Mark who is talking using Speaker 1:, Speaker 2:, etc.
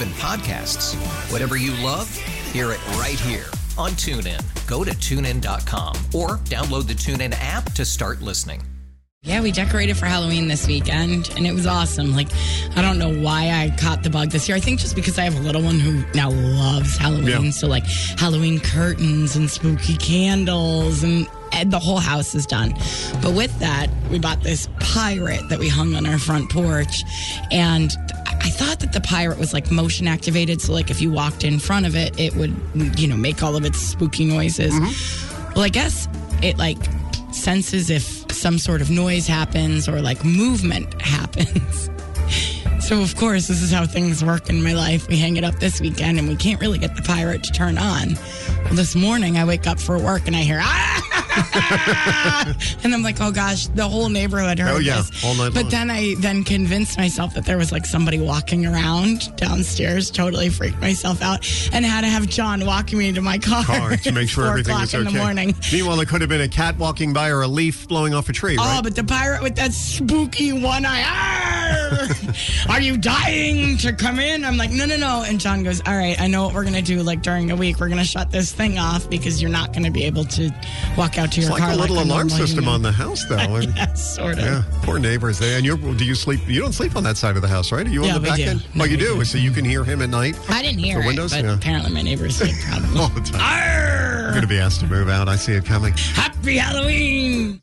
Speaker 1: even podcasts. Whatever you love, hear it right here on TuneIn. Go to tunein.com or download the TuneIn app to start listening.
Speaker 2: Yeah, we decorated for Halloween this weekend and it was awesome. Like, I don't know why I caught the bug this year. I think just because I have a little one who now loves Halloween.
Speaker 3: Yeah.
Speaker 2: So, like, Halloween curtains and spooky candles and, and the whole house is done. But with that, we bought this pirate that we hung on our front porch. And I thought that the pirate was like motion activated. So, like, if you walked in front of it, it would, you know, make all of its spooky noises. Well, I guess it like senses if some sort of noise happens or like movement happens. So, of course, this is how things work in my life. We hang it up this weekend and we can't really get the pirate to turn on. Well, this morning I wake up for work and I hear, ah! and I'm like, oh gosh, the whole neighborhood heard
Speaker 3: Oh, yeah,
Speaker 2: this.
Speaker 3: all night
Speaker 2: but
Speaker 3: long.
Speaker 2: then I then convinced myself that there was like somebody walking around downstairs, totally freaked myself out, and had to have John walking me to my car,
Speaker 3: car to make sure everything was
Speaker 2: in
Speaker 3: okay.
Speaker 2: the morning.
Speaker 3: Meanwhile, it could have been a cat walking by or a leaf blowing off a tree,
Speaker 2: Oh,
Speaker 3: right?
Speaker 2: but the pirate with that spooky one eye. "Arr! Are you dying to come in? I'm like, no, no, no. And John goes, all right, I know what we're going to do. Like during the week, we're going to shut this thing off because you're not going to be able to walk out to
Speaker 3: it's
Speaker 2: your
Speaker 3: like
Speaker 2: car.
Speaker 3: a little alarm system on the house, though. And-
Speaker 2: Yes, sort of.
Speaker 3: Yeah, poor neighbors there. And you're, do you sleep? You don't sleep on that side of the house, right? Are you
Speaker 2: Yeah,
Speaker 3: on the back
Speaker 2: do.
Speaker 3: end?
Speaker 2: No,
Speaker 3: oh, you do?
Speaker 2: do.
Speaker 3: So you can hear him at night
Speaker 2: I didn't hear
Speaker 3: The
Speaker 2: it,
Speaker 3: windows? Yeah.
Speaker 2: apparently my neighbors sleep proud of me.
Speaker 3: all the time.
Speaker 2: Arr!
Speaker 3: You're going to be asked to move out. I see it coming.
Speaker 2: Happy Halloween!